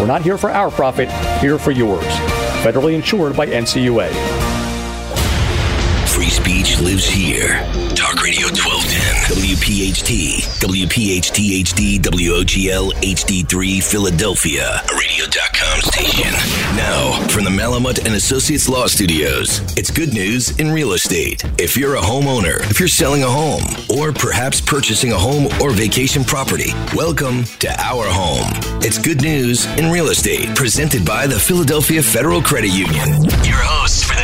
We're not here for our profit, here for yours. Federally insured by NCUA. Free speech lives here. Talk Radio 1210. WPHT. WPHT HD WOGL HD3 Philadelphia. Radio.com station. Now, from the Malamut and Associates Law Studios, it's good news in real estate. If you're a homeowner, if you're selling a home, or perhaps purchasing a home or vacation property, welcome to Our Home. It's good news in real estate, presented by the Philadelphia Federal Credit Union. Your hosts for the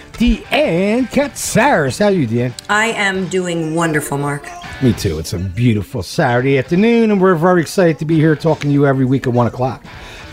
Deanne Katsaris. How are you, Deanne? I am doing wonderful, Mark. Me too. It's a beautiful Saturday afternoon, and we're very excited to be here talking to you every week at 1 o'clock.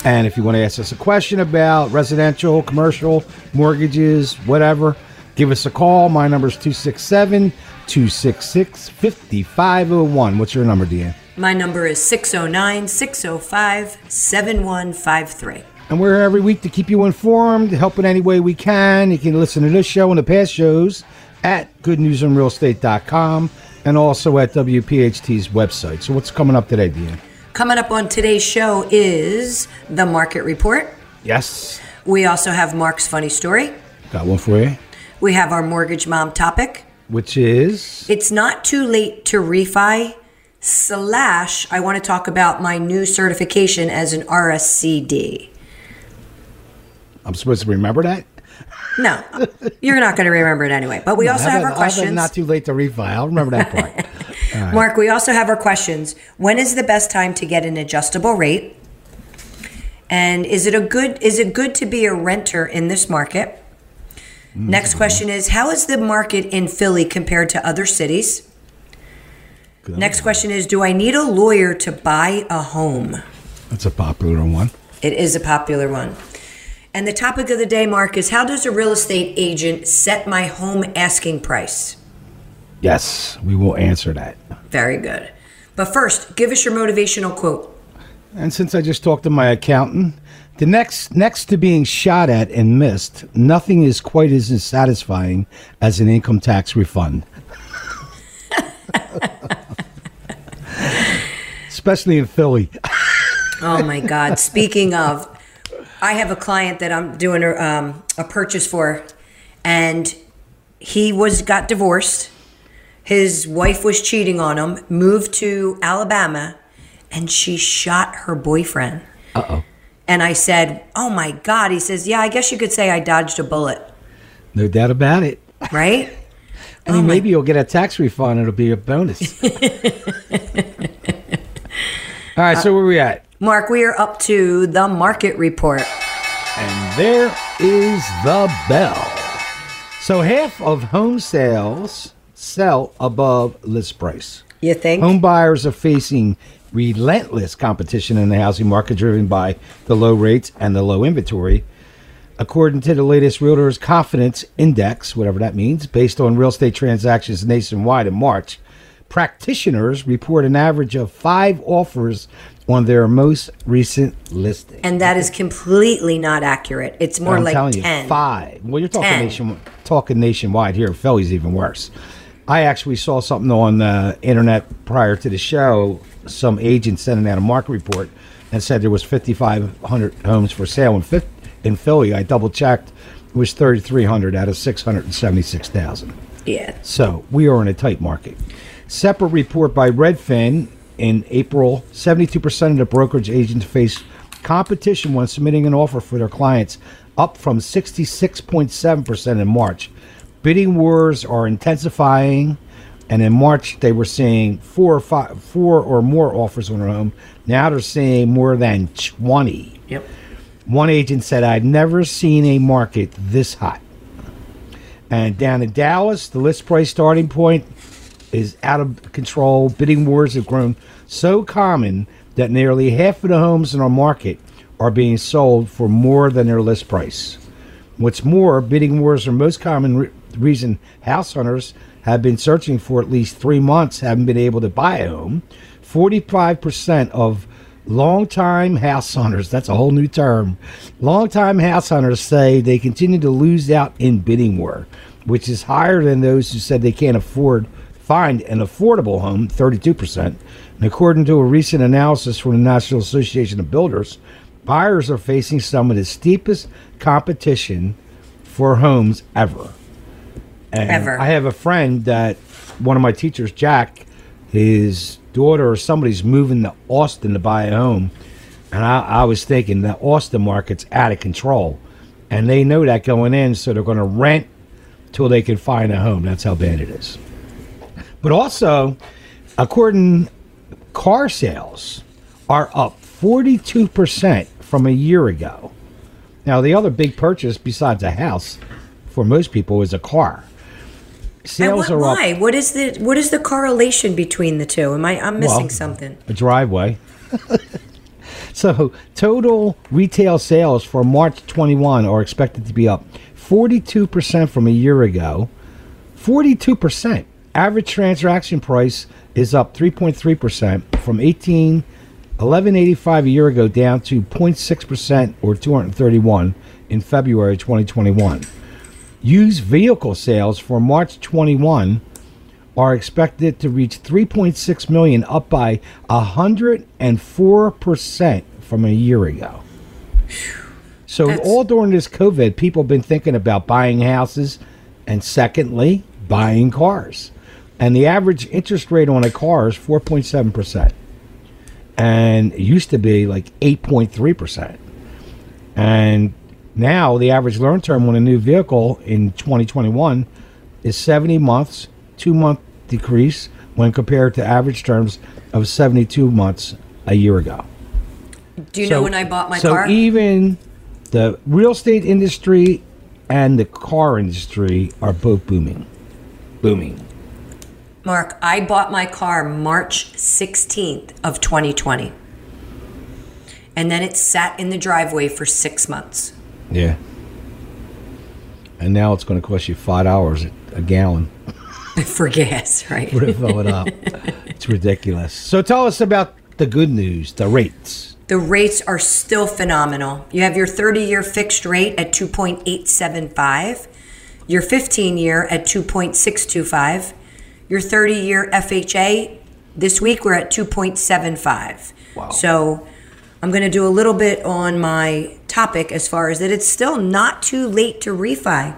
And if you want to ask us a question about residential, commercial, mortgages, whatever, give us a call. My number is 267 266 5501. What's your number, Deanne? My number is 609 605 7153. And we're here every week to keep you informed, help in any way we can. You can listen to this show and the past shows at goodnewsandrealestate.com and also at WPHT's website. So what's coming up today, Deanne? Coming up on today's show is the market report. Yes. We also have Mark's funny story. Got one for you. We have our mortgage mom topic. Which is? It's not too late to refi. Slash, I want to talk about my new certification as an RSCD. I'm supposed to remember that? No, you're not going to remember it anyway. But we No, also have our questions. Not too late to refile. I'll remember that part. Right. Mark, we also have our questions. When is the best time to get an adjustable rate? And is it a good is it good to be a renter in this market? Hmm. Next question is how is the market in Philly compared to other cities? Next question is do I need a lawyer to buy a home? That's a popular one. It is a popular one. And the topic of the day, Mark, is how does a real estate agent set my home asking price? Yes, we will answer that. Very good. But first, give us your motivational quote. And since I just talked to my accountant, the next next to being shot at and missed, nothing is quite as satisfying as an income tax refund. Especially in Philly. Oh my God. Speaking of, I have a client that I'm doing a, um, a purchase for, and he was got divorced. His wife was cheating on him, moved to Alabama, and she shot her boyfriend. Uh oh. And I said, Oh my God. He says, Yeah, I guess you could say I dodged a bullet, No doubt about it. right? I mean, maybe you'll get a tax refund. It'll be a bonus. All right, so where are we at? Mark, we are up to the market report. And there is the bell. So half of home sales sell above list price. You think? Home buyers are facing relentless competition in the housing market driven by the low rates and the low inventory. According to the latest Realtors Confidence Index, whatever that means, based on real estate transactions nationwide in March, practitioners report an average of five offers on their most recent listing. And that is completely not accurate. It's more I'm like telling 10. you, five. Well, you're talking 10. nation, talking nationwide here. Philly's even worse. I actually saw something on the internet prior to the show. Some agent sending out a market report and said there was 5,500 homes for sale in, in Philly. I double checked; it was 3,300 out of 676,000. Yeah. So we are in a tight market. Separate report by Redfin in April 72% of the brokerage agents face competition when submitting an offer for their clients, up from 66.7% in March. bidding wars are intensifying, and in March they were seeing four or five, four or more offers on a home. Now they're seeing more than twenty. Yep. One agent said, "I've never seen a market this hot." And down in Dallas, the list price starting point is out of control. Bidding wars have grown so common that nearly half of the homes in our market are being sold for more than their list price. What's more, bidding wars are most common re- reason house hunters have been searching for at least three months, haven't been able to buy a home. 45% of longtime house hunters, that's a whole new term, longtime house hunters say they continue to lose out in bidding war, which is higher than those who said they can't afford find an affordable home, 32%. And according to a recent analysis from the National Association of Builders, buyers are facing some of the steepest competition for homes ever. And Ever. I have a friend that one of my teachers, Jack, his daughter or somebody's moving to Austin to buy a home. And I, I was thinking the Austin market's out of control. And they know that going in, so they're going to rent till they can find a home. That's how bad it is. But also, according car sales are up 42% from a year ago. Now, the other big purchase besides a house for most people is a car. And Sales what, are up why? What is the what is the correlation between the two? Am I I'm missing Well, something? a driveway. so, total retail sales for March 21 are expected to be up 42% from a year ago. 42%. Average transaction price is up 3.3% from 18 1185 a year ago down to 0.6% or 231 in February 2021. Used vehicle sales for March 21 are expected to reach 3.6 million, up by 104% from a year ago. So, That's- all during this COVID, people have been thinking about buying houses and, secondly, buying cars. And the average interest rate on a car is 4.7%. And it used to be like 8.3%. And now the average loan term on a new vehicle in 2021 is 70 months, two month decrease when compared to average terms of 72 months a year ago. Do you know when I bought my so car? even the real estate industry and the car industry are both booming. Booming. Mark, I bought my car March 16th of 2020. And then it sat in the driveway for 6 months. Yeah. And now it's going to cost you five dollars a gallon for gas, right? to fill it up. it's ridiculous. So tell us about the good news, the rates. The rates are still phenomenal. You have your 30 year fixed rate at 2.875, your 15 year at 2.625, your 30 year FHA this week we're at 2.75. Wow. So I'm going to do a little bit on my topic as far as that it's still not too late to refi.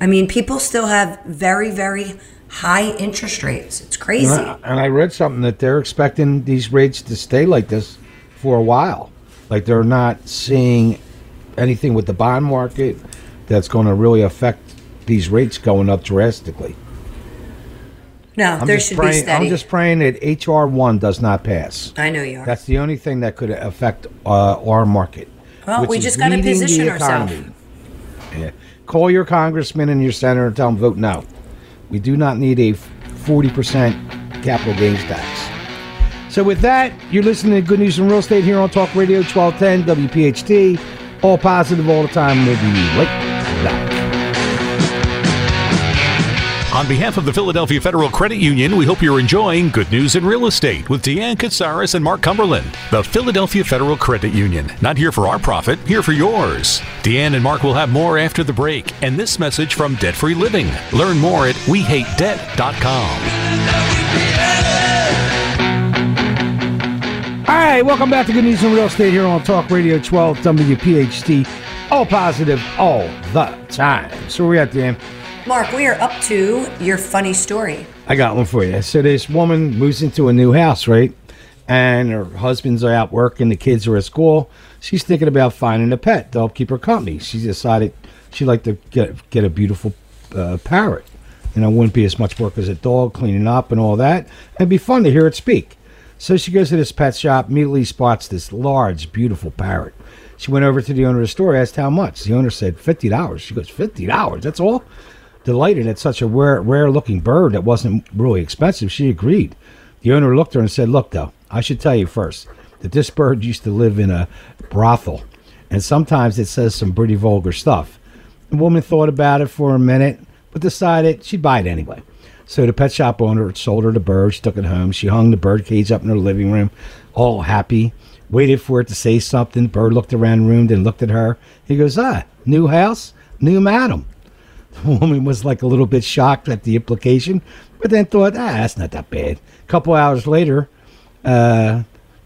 I mean, people still have very, very high interest rates. It's crazy. And I read something that they're expecting these rates to stay like this for a while. Like they're not seeing anything with the bond market that's going to really affect these rates going up drastically. No, I'm there should praying, be steady. I'm just praying that HR one does not pass. I know you are. That's the only thing that could affect uh, our market. Well, we just gotta position ourselves. Yeah. Call your congressman and your senator and tell them vote no. We do not need a 40% capital gains tax. So with that, you're listening to Good News from Real Estate here on Talk Radio 1210 WPHT. All positive all the time. We'll be right On behalf of the Philadelphia Federal Credit Union, we hope you're enjoying Good News in Real Estate with Deanne Katsaris and Mark Cumberland. The Philadelphia Federal Credit Union, not here for our profit, here for yours. Deanne and Mark will have more after the break, and this message from Debt Free Living. Learn more at WeHateDebt.com. All right, welcome back to Good News in Real Estate here on Talk Radio 12 WPHT. All positive all the time. So where we at, Dan? Mark, we are up to your funny story. I got one for you. So this woman moves into a new house, right? And her husband's out working, the kids are at school. She's thinking about finding a pet to help keep her company. She decided she'd like to get get a beautiful a parrot. You know, wouldn't be as much work as a dog cleaning up and all that. It'd be fun to hear it speak. So she goes to this pet shop, immediately spots this large, beautiful parrot. She went over to the owner of the store, asked how much. The owner said fifty dollars. She goes, fifty dollars? That's all? Delighted at such a rare, rare looking bird that wasn't really expensive, she agreed. The owner looked at her and said, Look, though, I should tell you first that this bird used to live in a brothel, and sometimes it says some pretty vulgar stuff. The woman thought about it for a minute, but decided she'd buy it anyway. So the pet shop owner sold her the bird. She took it home. She hung the bird cage up in her living room, all happy. Waited for it to say something. Bird looked around the room, then looked at her. He goes, "Ah, new house, new madam." The woman was like a little bit shocked at the implication, but then thought, "Ah, that's not that bad." A couple hours later, uh,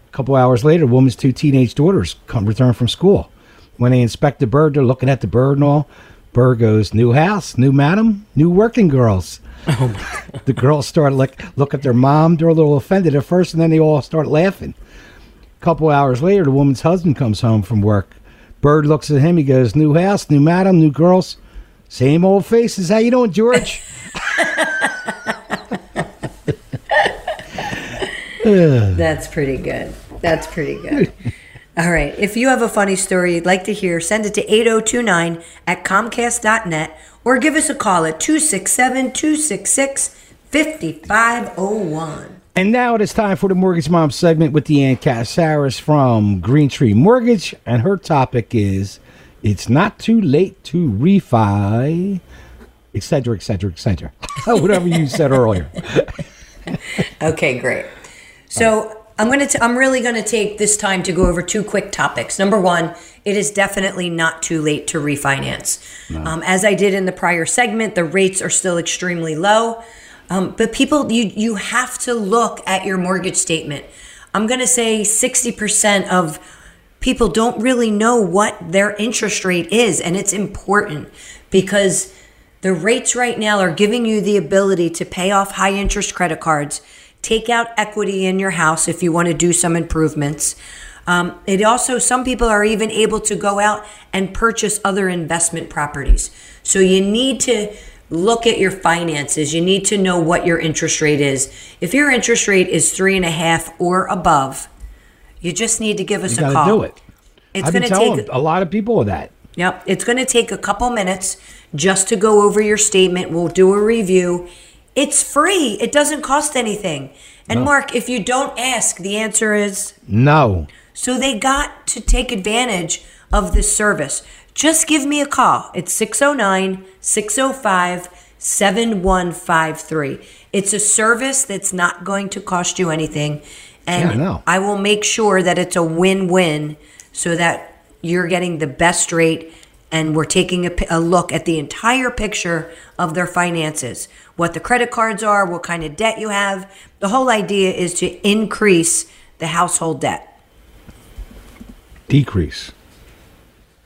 a couple hours later, the woman's two teenage daughters come return from school. When they inspect the bird, they're looking at the bird and all. Bird goes, "New house, new madam, new working girls." Oh the girls start like look at their mom. They're a little offended at first, and then they all start laughing. A couple hours later, the woman's husband comes home from work. Bird looks at him. He goes, "New house, new madam, new girls, same old faces. How you doing, George?" That's pretty good. That's pretty good. All right. If you have a funny story you'd like to hear, send it to 8029 at comcast.net or give us a call at 267 266 5501. And now it is time for the Mortgage Mom segment with Deanne Katsaris from Green Tree Mortgage. And her topic is It's Not Too Late to Refi, etc., etc., etc. Whatever you said earlier. okay, great. So I'm going to. I'm really going to take this time to go over two quick topics. Number one, it is definitely not too late to refinance. No. Um, as I did in the prior segment, the rates are still extremely low. Um, but people, you you have to look at your mortgage statement. I'm going to say 60% of people don't really know what their interest rate is, and it's important because the rates right now are giving you the ability to pay off high interest credit cards take out equity in your house if you want to do some improvements. Um, it also, some people are even able to go out and purchase other investment properties. So you need to look at your finances. You need to know what your interest rate is. If your interest rate is three and a half or above, you just need to give us you a call. Do it. It's going to take a lot of people that. Yep, it's going to take a couple minutes just to go over your statement. We'll do a review it's free. It doesn't cost anything. And no. Mark, if you don't ask, the answer is no. So they got to take advantage of this service. Just give me a call. It's 609 605 7153. It's a service that's not going to cost you anything. And yeah, I will make sure that it's a win win so that you're getting the best rate and we're taking a, a, look at the entire picture of their finances what the credit cards are, what kind of debt you have. The whole idea is to increase the household debt. Decrease.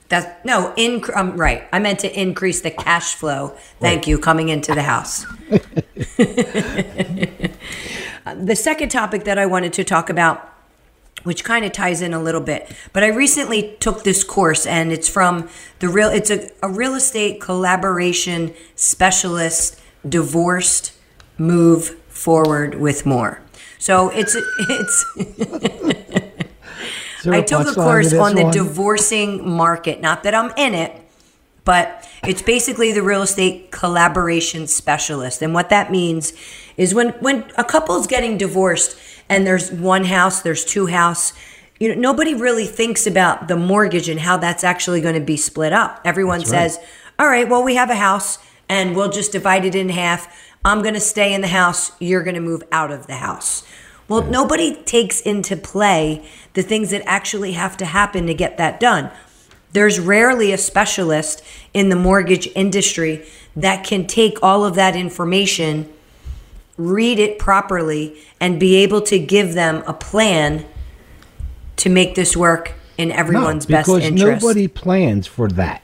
That's no, in, um, right. I meant to increase the cash flow. Thank right. you, coming into the house. Uh, the second topic that I wanted to talk about which kind of ties in a little bit. But I recently took this course and it's from the real it's a, a real estate collaboration specialist divorced, move forward with more. So it's it's. I took a course on the one? divorcing market. Not that I'm in it, but it's basically the real estate collaboration specialist. And what that means is when when a couple's getting divorced and there's one house, there's two house, you know, nobody really thinks about the mortgage and how that's actually going to be split up. Everyone says. "All right, well, we have a house and we'll just divide it in half. I'm going to stay in the house, you're going to move out of the house. Well, nobody takes into play the things that actually have to happen to get that done. There's rarely a specialist in the mortgage industry that can take all of that information, read it properly, and be able to give them a plan to make this work in everyone's no, best interest. Because nobody plans for that.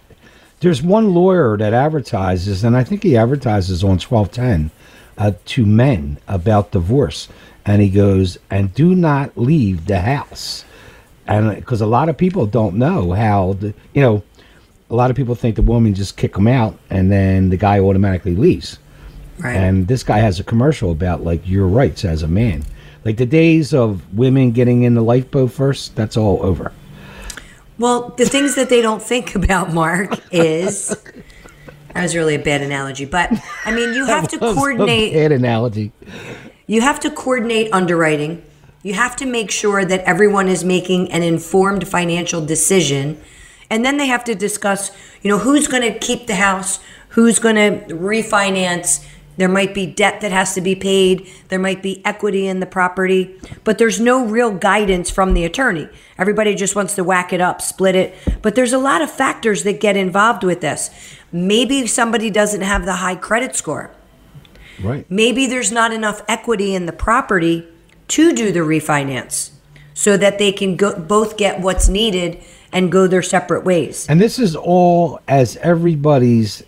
There's one lawyer that advertises, and I think he advertises on 1210 uh, to men about divorce. And he goes, and do not leave the house. And because a lot of people don't know how, the, you know, a lot of people think the woman just kick him out and then the guy automatically leaves. Right. And this guy has a commercial about like your rights as a man. Like the days of women getting in the lifeboat first, that's all over. Well, the things that they don't think about, Mark, is that was really a bad analogy, but I mean, you have to That was a coordinate. Bad analogy. You have to coordinate underwriting. You have to make sure that everyone is making an informed financial decision. And then they have to discuss, you know, who's going to keep the house, who's going to refinance. There might be debt that has to be paid. There might be equity in the property, but there's no real guidance from the attorney. Everybody just wants to whack it up, split it. But there's a lot of factors that get involved with this. Maybe somebody doesn't have the high credit score. Right. Maybe there's not enough equity in the property to do the refinance so that they can go, both get what's needed and go their separate ways. And this is all as everybody's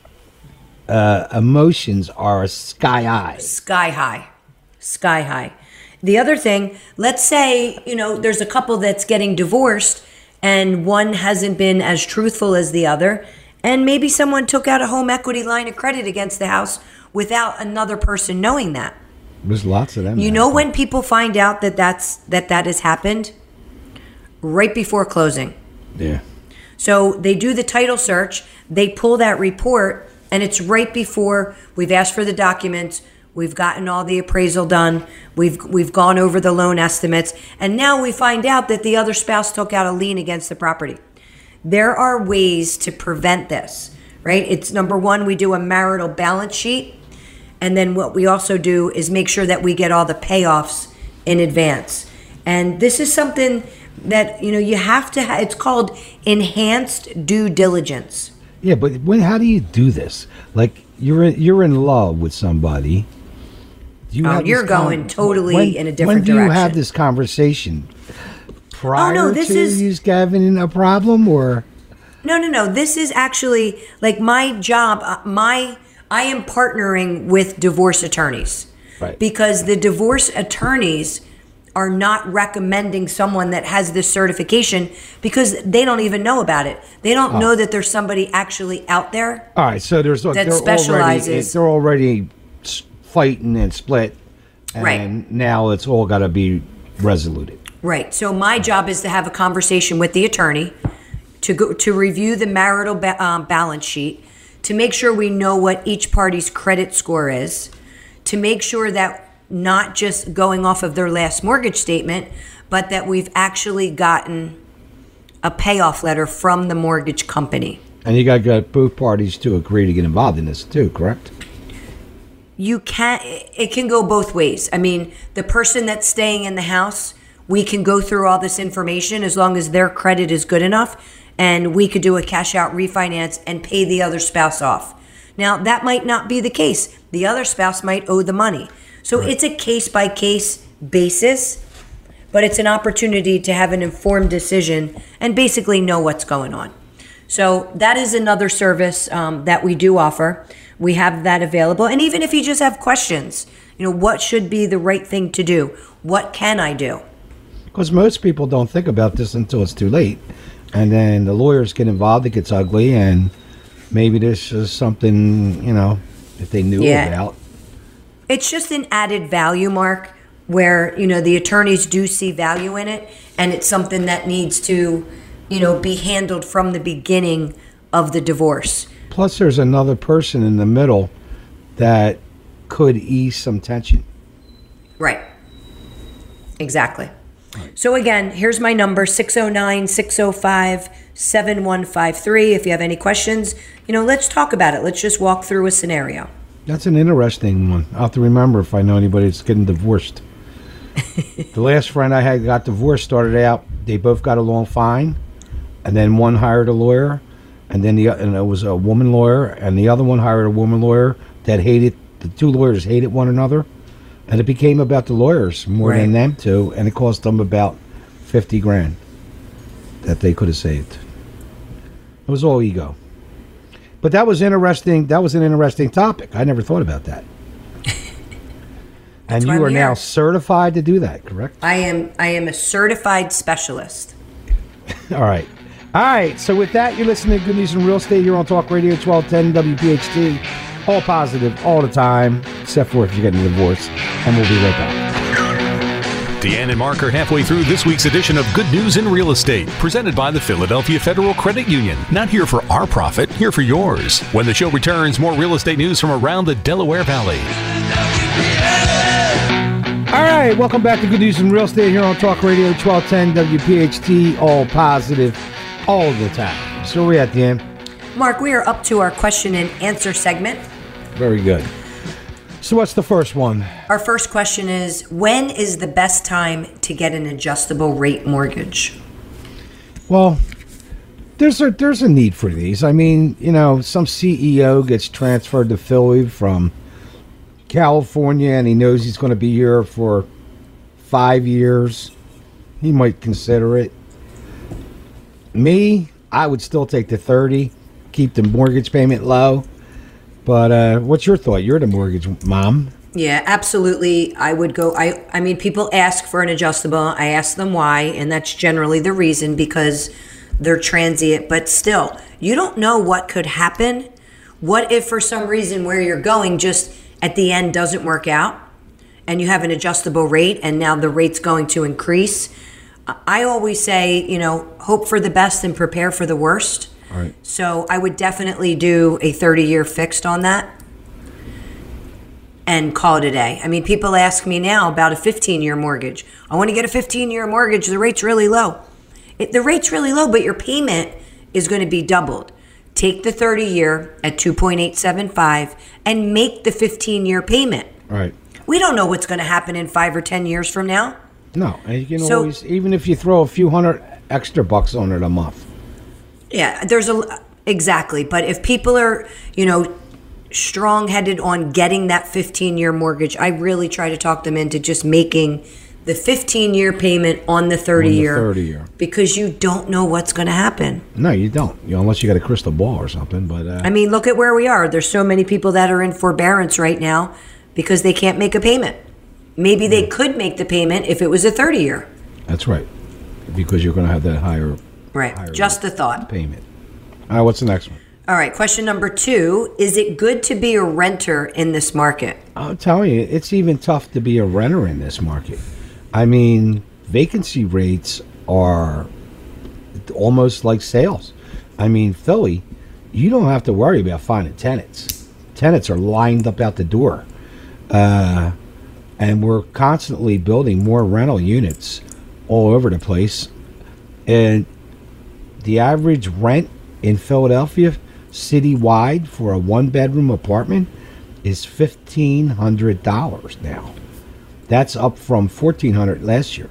uh, emotions are sky high. Sky high. Sky high. The other thing, let's say, you know, there's a couple that's getting divorced and one hasn't been as truthful as the other. And maybe someone took out a home equity line of credit against the house without another person knowing that. There's lots of them. You know when people find out that that's that that has happened right before closing. Yeah. So they do the title search, they pull that report and it's right before we've asked for the documents, we've gotten all the appraisal done, we've we've gone over the loan estimates, and now we find out that the other spouse took out a lien against the property. There are ways to prevent this, right? It's number 1 we do a marital balance sheet and then what we also do is make sure that we get all the payoffs in advance. And this is something that you know you have to. Ha- it's called enhanced due diligence. Yeah, but when? How do you do this? Like you're in, you're in love with somebody. You oh, you're going totally when- in a different direction. When do you have. Oh, this conversation? Prior this to is- you having a problem, or No, no, no. This is actually like my job. uh, My I am partnering with divorce attorneys Right. because the divorce attorneys are not recommending someone that has this certification because they don't even know about it. They Oh. don't know that there's somebody actually out there. all right. So there's That they're already specializes- they're already fighting and split, and Right. now it's all got to be resoluted. Right. So my job is to have a conversation with the attorney to go to review the marital ba- um, balance sheet to make sure we know what each party's credit score is, to make sure that not just going off of their last mortgage statement, but that we've actually gotten a payoff letter from the mortgage company. And you got to get both parties to agree to get involved in this too, correct? you can it can go both ways i mean the person that's staying in the house we can go through all this information as long as their credit is good enough and we could do a cash out refinance and pay the other spouse off now that might not be the case the other spouse might owe the money so it's a case by case basis but it's an opportunity to have an informed decision and basically know what's going on so that is another service um, that we do offer. We have that available. And even if you just have questions, you know, what should be the right thing to do? What can I do? Because most people don't think about this until it's too late, and then the lawyers get involved. It gets ugly, and maybe this is something you know if they knew Yeah. about. It's just an added value, Mark, where, you know, the attorneys do see value in it and it's something that needs to, you know, be handled from the beginning of the divorce. Plus, there's another person in the middle that could ease some tension. Right. Exactly. So again, here's my number 609 605 7153. If you have any questions, you know, let's talk about it. Let's just walk through a scenario. That's an interesting one. I'll have to remember if I know anybody that's getting divorced. the last friend I had got divorced started out, they both got along fine, and then one hired a lawyer, and then the and it was a woman lawyer, and the other one hired a woman lawyer that hated the two lawyers hated one another, and it became about the lawyers more than them two, and it cost them about fifty grand that they could have saved. It was all ego. But that was interesting. That was an interesting topic. I never thought about that. and you I'm are now certified to do that, correct? I am I am a certified specialist. All right. All right, so with that, you're listening to Good News in Real Estate here on Talk Radio 1210 WPHT. All positive, all the time, except for if you're getting a divorce. And we'll be right back. Deanne and Mark are halfway through this week's edition of Good News in Real Estate, presented by the Philadelphia Federal Credit Union. Not here for our profit, here for yours. When the show returns, more real estate news from around the Delaware Valley. All right, welcome back to Good News in Real Estate here on Talk Radio 1210 WPHT. All positive, all the time. So we're at the end. Mark, we are up to our question and answer segment. Very good. So what's the first one? Our first question is When is the best time to get an adjustable rate mortgage? Well, there's a there's a need for these. I mean, you know, some CEO gets transferred to Philly from California and he knows he's going to be here for 5 years. He might consider it. Me, I would still take the 30, keep the mortgage payment low. But uh, what's your thought? You're the mortgage mom. Yeah, absolutely. I would go. I I mean, people ask for an adjustable. I ask them why, and that's generally the reason because they're transient. But still, you don't know what could happen. What if for some reason where you're going just at the end doesn't work out, and you have an adjustable rate, and now the rate's going to increase? I always say, you know, hope for the best and prepare for the worst. Right. So I would definitely do a 30 year fixed on that and call it a day. I mean, people ask me now about a 15 year mortgage. I want to get a 15 year mortgage. The rate's really low. It, the rate's really low, but your payment is going to be doubled. Take the 30 year at 2.875 and make the 15 year payment. Right. We don't know what's going to happen in five or 10 years from now. No, and you can So- always even if you throw a few hundred extra bucks on it a month. Yeah, there's a exactly. But if people are, you know, strong headed on getting that 15 year mortgage, I really try to talk them into just making the 15 year payment on the 30-year. 30 year. because you don't know what's going to happen. No, you don't. You know, unless you got a crystal ball or something. But uh, I mean, look at where we are. There's so many people that are in forbearance right now because they can't make a payment. Maybe they could make the payment if it was a 30 year. that's right, because you're going to have that higher Right. Just the thought. payment. All right, what's the next one? All right. Question number two Is it good to be a renter in this market? I'll tell you, it's even tough to be a renter in this market. I mean, vacancy rates are almost like sales. I mean, Philly, you don't have to worry about finding tenants. Tenants are lined up out the door. Uh, and we're constantly building more rental units all over the place. And the average rent in Philadelphia, citywide, for a one bedroom apartment is $1,500 now. That's up from 1400 last year.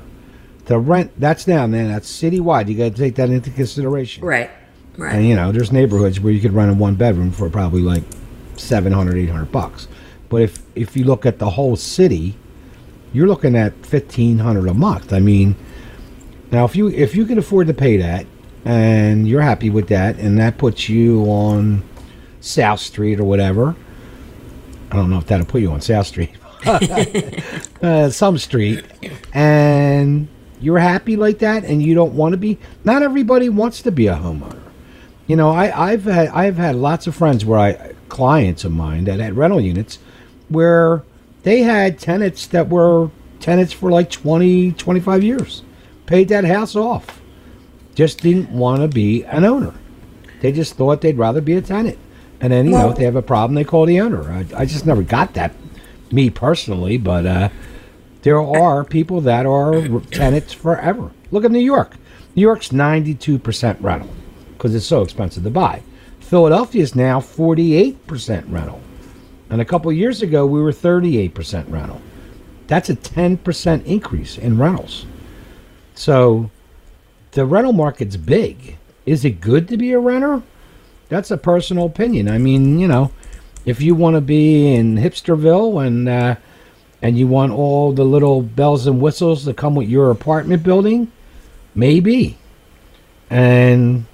The rent, that's down, then that's citywide. You got to take that into consideration. Right. Right. And you know, there's neighborhoods where you could rent a one bedroom for probably like 700, 800 bucks. But if if you look at the whole city, you're looking at 1500 a month. I mean, now if you if you can afford to pay that and you're happy with that and that puts you on South Street or whatever. I don't know if that'll put you on South Street. uh, some street and you're happy like that and you don't want to be not everybody wants to be a homeowner you know I, i've had i've had lots of friends where i clients of mine that had rental units where they had tenants that were tenants for like 20 25 years paid that house off just didn't want to be an owner they just thought they'd rather be a tenant and then you know if they have a problem they call the owner i, I just never got that me personally but uh there are people that are tenants forever. Look at New York. New York's 92% rental because it's so expensive to buy. Philadelphia is now 48% rental. And a couple years ago, we were 38% rental. That's a 10% increase in rentals. So the rental market's big. Is it good to be a renter? That's a personal opinion. I mean, you know, if you want to be in Hipsterville and uh, and you want all the little bells and whistles that come with your apartment building, maybe. And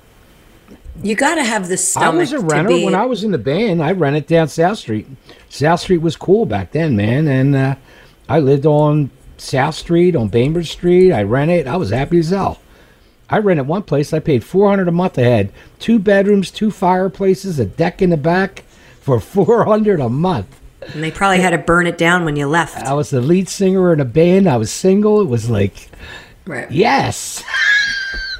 You got to have the stomach. I was a renter be. when I was in the band. I rented down South Street. South Street was cool back then, man. And uh, I lived on South Street, on Bainbridge Street. I rented. I was happy as hell. I rented one place. I paid four hundred a month. I had two bedrooms, two fireplaces, a deck in the back for four hundred a month. And they probably had to burn it down when you left. I was the lead singer in a band. I was single. It was like, Right. yes,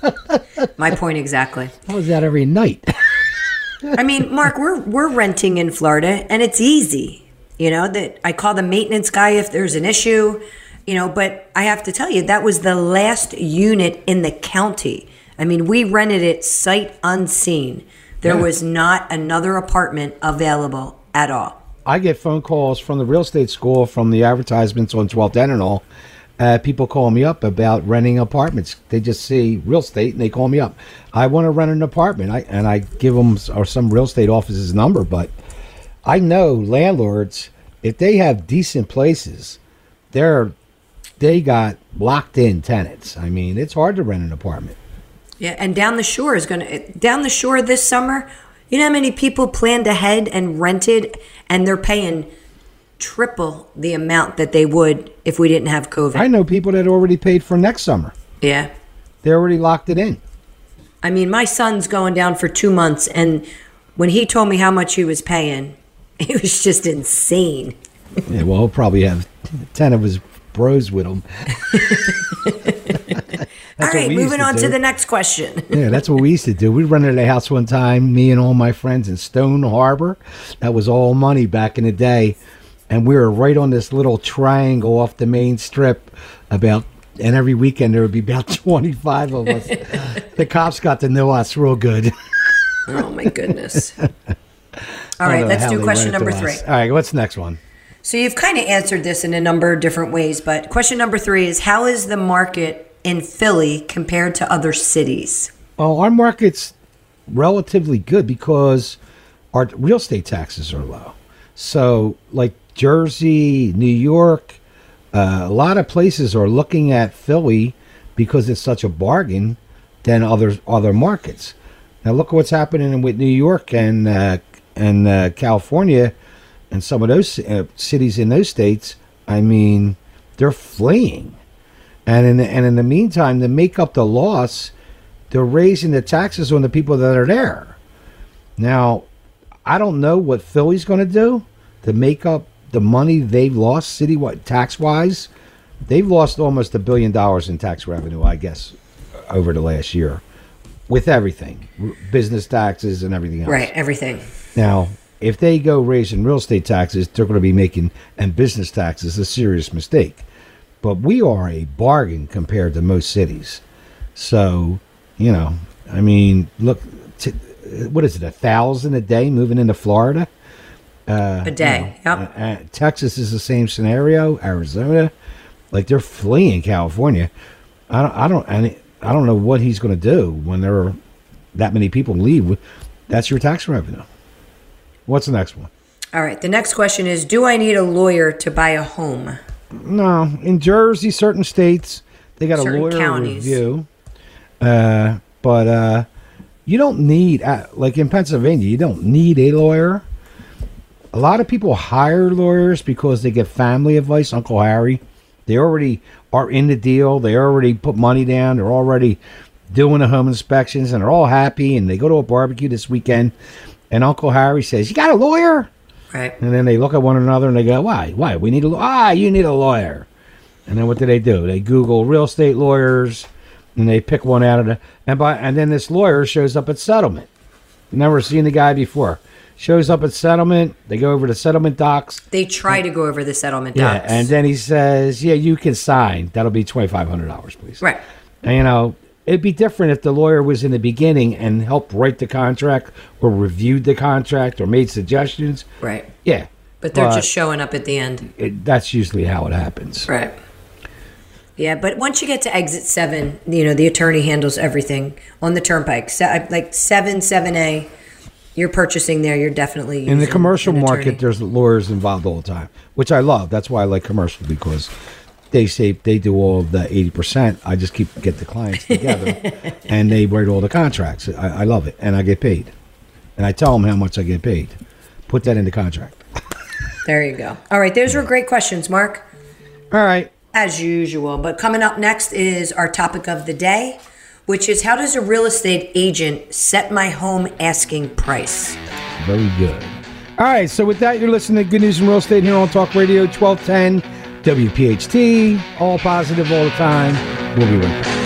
My point exactly. I was out every night. I mean, Mark, we're we're renting in Florida, and it's easy. You know that I call the maintenance guy if there's an issue. You know, but I have to tell you that was the last unit in the county. I mean, we rented it sight unseen. There Yeah. was not another apartment available at all. I get phone calls from the real estate school from the advertisements on 12th and all. Uh, people call me up about renting apartments. They just see real estate and they call me up. I want to rent an apartment. I, and I give them or some real estate office's number. But I know landlords, if they have decent places, they're they got locked in tenants. I mean, it's hard to rent an apartment. Yeah, and down the shore is going to down the shore this summer. You know how many people planned ahead and rented, and they're paying triple the amount that they would if we didn't have COVID. I know people that already paid for next summer. yeah. They already locked it in. I mean, my son's going down for two months, and when he told me how much he was paying, it was just insane. Yeah, well, he'll probably have 10 of his bros with them. All what right, we used moving to on to the next question. Yeah, that's what we used to do. We rented a house one time, me and all my friends in Stone Harbor. That was all money back in the day. And we were right on this little triangle off the main strip about and every weekend there would be about 25 of us. the cops got to know us real good. oh my goodness! All I don't right, oh, know let's do question number to us. three. All right, what's the next one? So you've kind of answered this in a number of different ways, but question number three is: How is the market in Philly compared to other cities? Well, our market's relatively good because our real estate taxes are low. So, like Jersey, New York, uh, a lot of places are looking at Philly because it's such a bargain than other other markets. Now, look at what's happening with New York and uh, and uh, California and some of those uh, cities in those states. I mean, they're fleeing. And in the, and in the meantime, to make up the loss, they're raising the taxes on the people that are there. Now, I don't know what Philly's going to do to make up the money they've lost citywide tax wise. They've lost almost a billion dollars in tax revenue, I guess, over the last year with everything business taxes and everything else. Right, everything. Now, if they go raising real estate taxes, they're going to be making and business taxes a serious mistake. But we are a bargain compared to most cities. So, you know, I mean, look, t- what is it, a thousand a day moving into Florida? a day. yep. Uh, Texas is the same scenario. Arizona, like they're fleeing California. I don't, I don't, and I don't know what he's going to do when there are that many people leave. That's your tax revenue. What's the next one? All right. The next question is: Do I need a lawyer to buy a home? No, in Jersey, certain states they got Certain a lawyer counties. review. Uh, but uh, you don't need, uh, like in Pennsylvania, you don't need a lawyer. A lot of people hire lawyers because they get family advice. Uncle Harry, they already are in the deal. They already put money down. They're already doing the home inspections, and they're all happy. And they go to a barbecue this weekend, and Uncle Harry says, "You got a lawyer?" Right. And then they look at one another and they go, "Why? Why? We need a law- ah, you need a lawyer." And then what do they do? They Google real estate lawyers, and they pick one out of the and by and then this lawyer shows up at settlement. Never seen the guy before. Shows up at settlement. They go over to settlement docs. They try to go over the settlement docs. Yeah, and then he says, "Yeah, you can sign. That'll be twenty five hundred dollars, please." right. And, you know, it'd be different if the lawyer was in the beginning and helped write the contract or reviewed the contract or made suggestions. Right. Yeah, But they're just showing up at the end. it, that's usually how it happens. Right. Yeah, but once you get to exit seven, you know, the attorney handles everything on the turnpike. Se- uh, like seven, seven A, you're purchasing there, you're definitely In the commercial market, there's lawyers involved all the time, which I love. That's why I like commercial because they say they do all of the eighty percent. I just keep get the clients together, and they write all the contracts. I, I love it, and I get paid, and I tell them how much I get paid. Put that in the contract. There you go. All right, those were great questions, Mark, All right. as usual. But coming up next is our topic of the day. which is how does a real estate agent set my home asking price? Very good. All right, so with that, you're listening to Good News in Real Estate here on Talk Radio 1210 WPHT. All positive all the time. We'll be right back.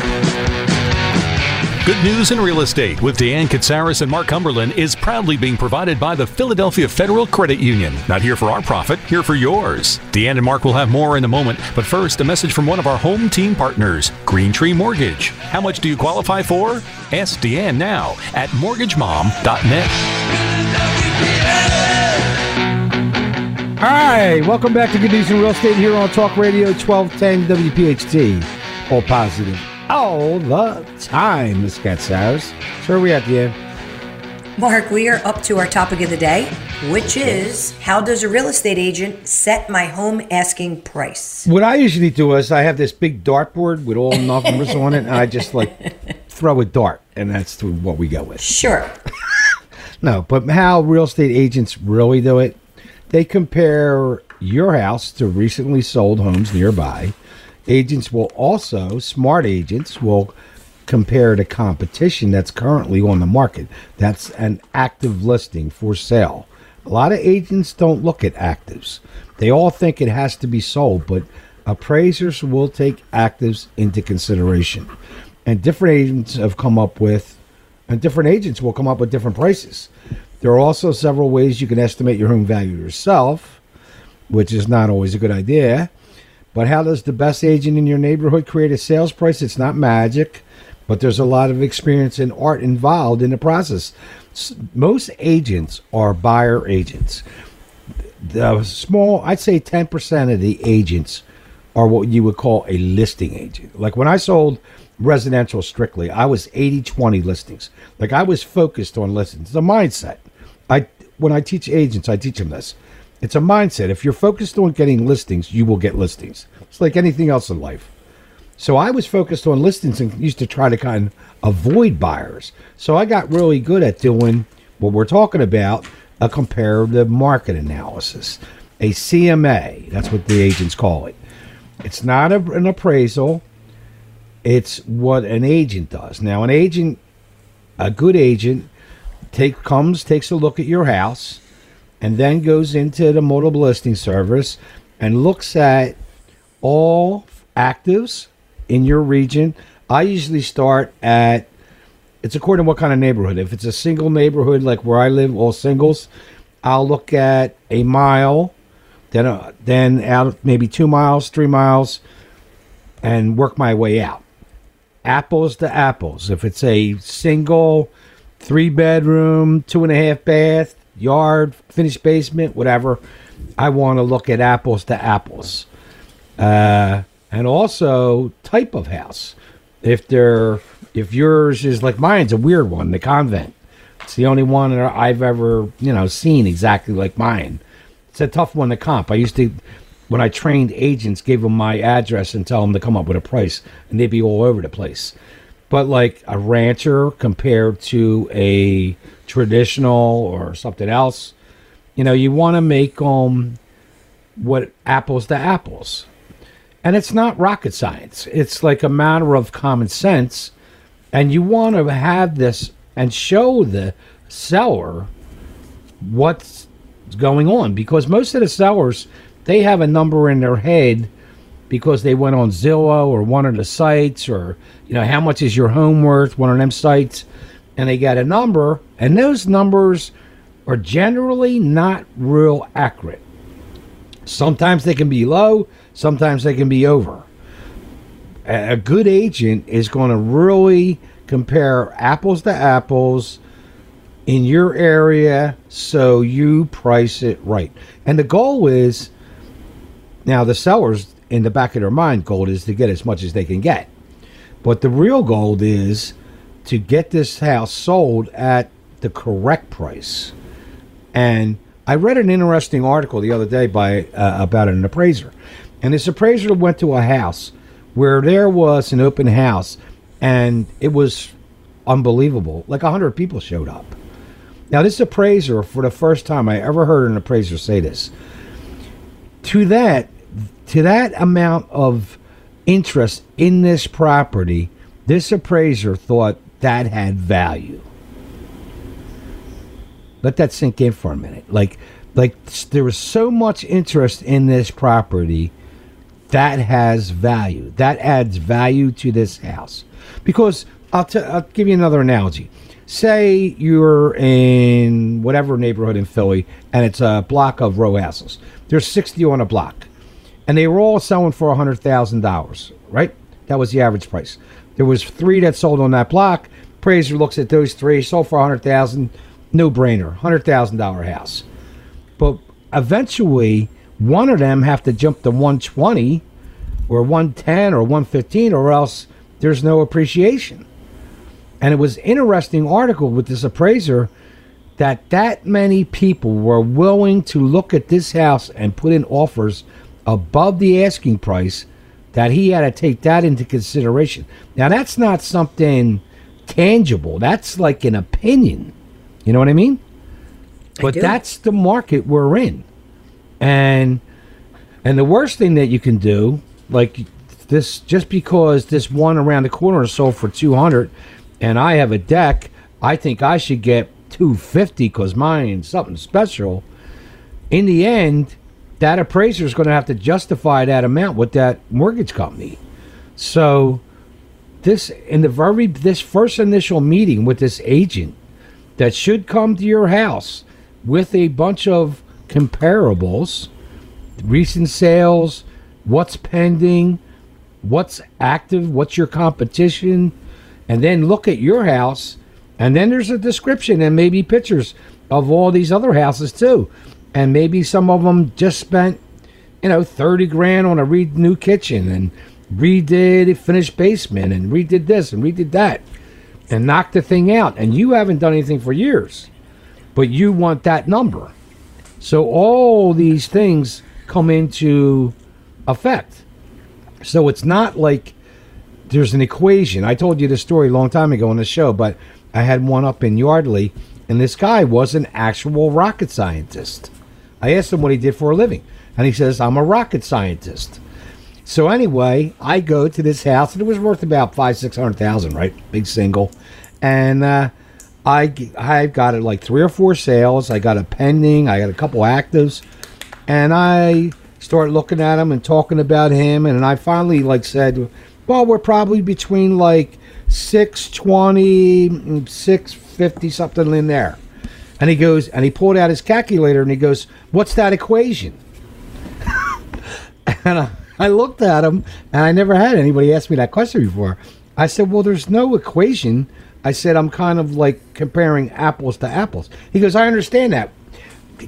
Good News in Real Estate with Deanne Katsaris and Mark Cumberland is proudly being provided by the Philadelphia Federal Credit Union. Not here for our profit, here for yours. Deanne and Mark will have more in a moment, but first, a message from one of our home team partners, Green Tree Mortgage. How much do you qualify for? Ask Deanne now at mortgagemom.net. All right, welcome back to Good News in Real Estate here on Talk Radio 1210 WPHT. All positive all the time, Miss Katsaris. So where are we at the end? Mark, we are up to our topic of the day, which is how does a real estate agent set my home asking price? What I usually do is I have this big dartboard with all the numbers on it, and I just like throw a dart, and that's what we go with. Sure. no, but how real estate agents really do it, they compare your house to recently sold homes nearby Agents will also, smart agents will compare to competition that's currently on the market. That's an active listing for sale. A lot of agents don't look at actives. They all think it has to be sold, but appraisers will take actives into consideration. And different agents have come up with, and different agents will come up with different prices. There are also several ways you can estimate your home value yourself, which is not always a good idea. But how does the best agent in your neighborhood create a sales price? It's not magic, but there's a lot of experience and art involved in the process. Most agents are buyer agents. The small, I'd say 10% of the agents are what you would call a listing agent. Like when I sold residential strictly, I was 80 20 listings. Like I was focused on listings. the mindset. I when I teach agents, I teach them this. It's a mindset. If you're focused on getting listings, you will get listings. It's like anything else in life. So I was focused on listings and used to try to kind of avoid buyers. So I got really good at doing what we're talking about a comparative market analysis, a CMA. That's what the agents call it. It's not a, an appraisal, it's what an agent does. Now, an agent, a good agent, take comes, takes a look at your house and then goes into the multiple listing service and looks at all actives in your region. I usually start at it's according to what kind of neighborhood. If it's a single neighborhood like where I live, all singles, I'll look at a mile, then uh, then out maybe two miles, three miles, and work my way out. Apples to apples. If it's a single, three bedroom, two and a half bath, yard, finished basement, whatever. I want to look at apples to apples. Uh, and also type of house. If they're if yours is like mine's a weird one, the convent. It's the only one that I've ever, you know, seen exactly like mine. It's a tough one to comp. I used to when I trained agents, gave them my address and tell them to come up with a price, and they'd be all over the place. But like a rancher compared to a traditional or something else. You know, you want to make them um, what apples to apples. And it's not rocket science. It's like a matter of common sense. And you want to have this and show the seller what's going on because most of the sellers they have a number in their head because they went on Zillow or one of the sites or you know how much is your home worth one of them sites and they got a number, and those numbers are generally not real accurate. Sometimes they can be low, sometimes they can be over. A good agent is going to really compare apples to apples in your area so you price it right. And the goal is now the sellers in the back of their mind goal is to get as much as they can get. But the real goal is to get this house sold at the correct price. And I read an interesting article the other day by uh, about an appraiser, and this appraiser went to a house where there was an open house, and it was unbelievable. Like hundred people showed up. Now, this appraiser, for the first time I ever heard an appraiser say this, to that, to that amount of interest in this property, This appraiser thought that had value. Let that sink in for a minute. Like, like there was so much interest in this property that has value. That adds value to this house. Because I'll, t- I'll give you another analogy. Say you're in whatever neighborhood in Philly and it's a block of row houses. There's 60 on a block. And they were all selling for $100,000, right? That was the average price. There was three that sold on that block. Appraiser looks at those three, sold for 100000 no brainer, $100,000 house. But eventually, one of them have to jump to 120 or 110 or 115 or else there's no appreciation. And it was interesting article with this appraiser that that many people were willing to look at this house and put in offers above the asking price that he had to take that into consideration. Now that's not something tangible. That's like an opinion. You know what I mean? But do. that's the market we're in. And and the worst thing that you can do, like this, just because this one around the corner is sold for two hundred, and I have a deck, I think I should get two fifty because mine's something special. In the end, that appraiser is going to have to justify that amount with that mortgage company. So, this in the very this first initial meeting with this agent that should come to your house with a bunch of comparables, recent sales, what's pending, what's active, what's your competition, and then look at your house. And then there's a description and maybe pictures of all these other houses too. And maybe some of them just spent, you know, 30 grand on a re- new kitchen and redid a finished basement and redid this and redid that and knocked the thing out. And you haven't done anything for years, but you want that number. So all these things come into effect. So it's not like there's an equation. I told you this story a long time ago on the show, but I had one up in Yardley, and this guy was an actual rocket scientist. I asked him what he did for a living, and he says, I'm a rocket scientist. So anyway, I go to this house, and it was worth about five, six hundred thousand, right? Big single, and uh, I g- I got it like three or four sales. I got a pending. I got a couple actives, and I start looking at him and talking about him, and I finally like said, well, we're probably between like six twenty, six fifty, something in there. And he goes, and he pulled out his calculator, and he goes, "What's that equation?" And I, I looked at him, and I never had anybody ask me that question before. I said, "Well, there's no equation." I said, "I'm kind of like comparing apples to apples." He goes, "I understand that.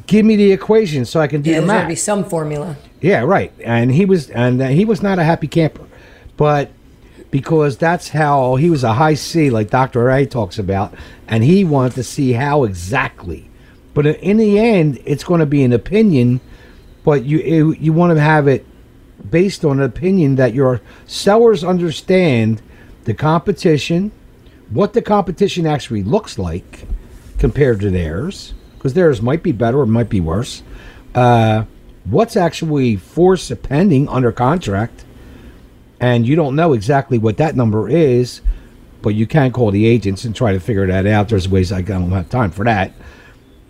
Give me the equation so I can do Yeah, the there's got to be some formula. Yeah, right. And he was, and he was not a happy camper, but because that's how he was a high C, like Doctor A talks about, and he wanted to see how exactly. But in the end, it's going to be an opinion, but you you, you want to have it based on an opinion that your sellers understand the competition, what the competition actually looks like compared to theirs, because theirs might be better or might be worse. Uh, what's actually force pending under contract, and you don't know exactly what that number is, but you can call the agents and try to figure that out. There's ways I don't have time for that,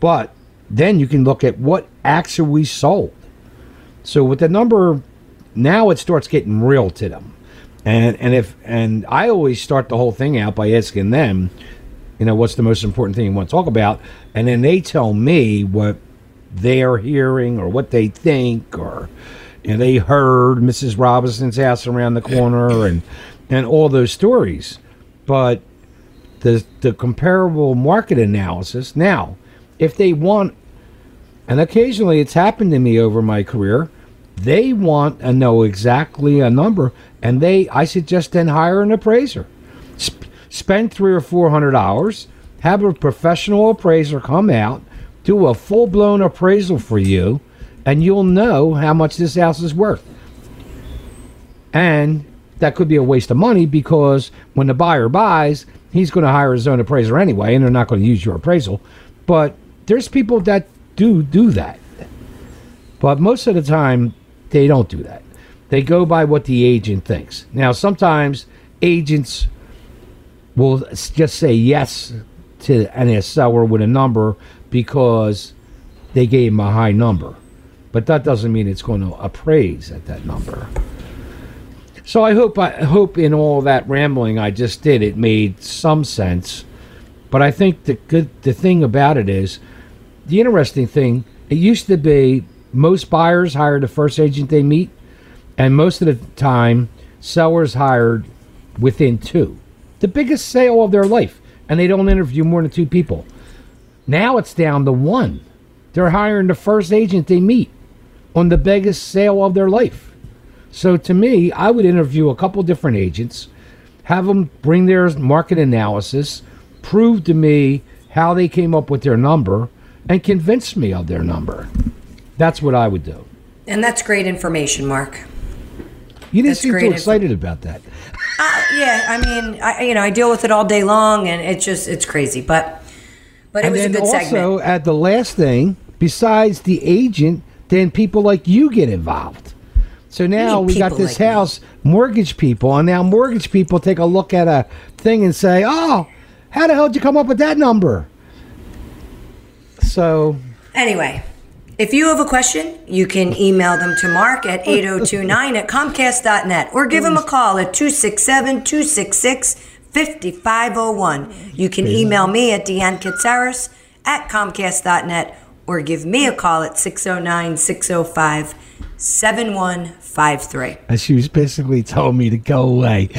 but then you can look at what actually sold. So with the number, now it starts getting real to them, and and if and I always start the whole thing out by asking them, you know, what's the most important thing you want to talk about, and then they tell me what they're hearing or what they think or and they heard Mrs. Robinson's house around the corner and and all those stories. But the the comparable market analysis now, if they want and occasionally it's happened to me over my career, they want to know exactly a number and they I suggest then hire an appraiser. Sp- spend three or four hundred hours, have a professional appraiser come out, do a full blown appraisal for you, and you'll know how much this house is worth. And that could be a waste of money because when the buyer buys, he's going to hire his own appraiser anyway, and they're not going to use your appraisal. But there's people that do do that. But most of the time, they don't do that. They go by what the agent thinks. Now, sometimes agents will just say yes to any seller with a number because they gave him a high number. But that doesn't mean it's going to appraise at that number. So I hope I hope in all that rambling I just did it made some sense. But I think the good the thing about it is the interesting thing, it used to be most buyers hired the first agent they meet, and most of the time sellers hired within two. The biggest sale of their life, and they don't interview more than two people. Now it's down to one. They're hiring the first agent they meet on the biggest sale of their life. So to me, I would interview a couple different agents, have them bring their market analysis, prove to me how they came up with their number, and convince me of their number. That's what I would do. And that's great information, Mark. You didn't That's seem too excited about that. Uh, yeah, I mean, I, you know, I deal with it all day long, and it's just it's crazy. But but it and was a good also segment. at the last thing, besides the agent, then people like you get involved. So now we got this like me? house, mortgage people, and now mortgage people take a look at a thing and say, "Oh, how the hell did you come up with that number?" So Anyway, if you have a question, you can email them to Mark at 8029 at Comcast.net or give him a call at 267 266 5501. You can email me at Deanne Katsaris at Comcast.net or give me a call at 609 605 7153. and she was basically telling me to go away.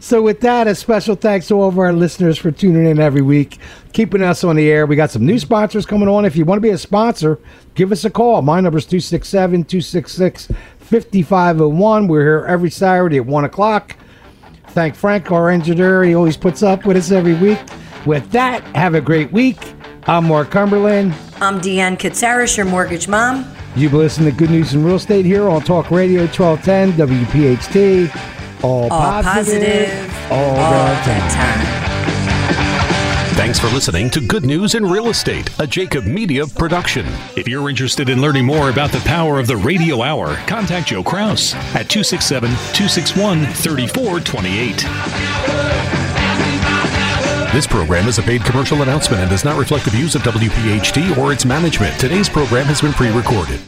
so with that, a special thanks to all of our listeners for tuning in every week, keeping us on the air. We got some new sponsors coming on. If you want to be a sponsor, give us a call. My number is 267-266-5501. We're here every Saturday at 1 o'clock. Thank Frank, our engineer. He always puts up with us every week. With that, have a great week. I'm Mark Cumberland. I'm Deanne Katsaris, your mortgage mom. You've been listening to Good News in Real Estate here on Talk Radio 1210 WPHT. All, All positive, all, all the the time. time. Thanks for listening to Good News in Real Estate, a Jacob Media production. If you're interested in learning more about the power of the radio hour, contact Joe Kraus at 267 261 3428. This program is a paid commercial announcement and does not reflect the views of WPHT or its management. Today's program has been pre recorded.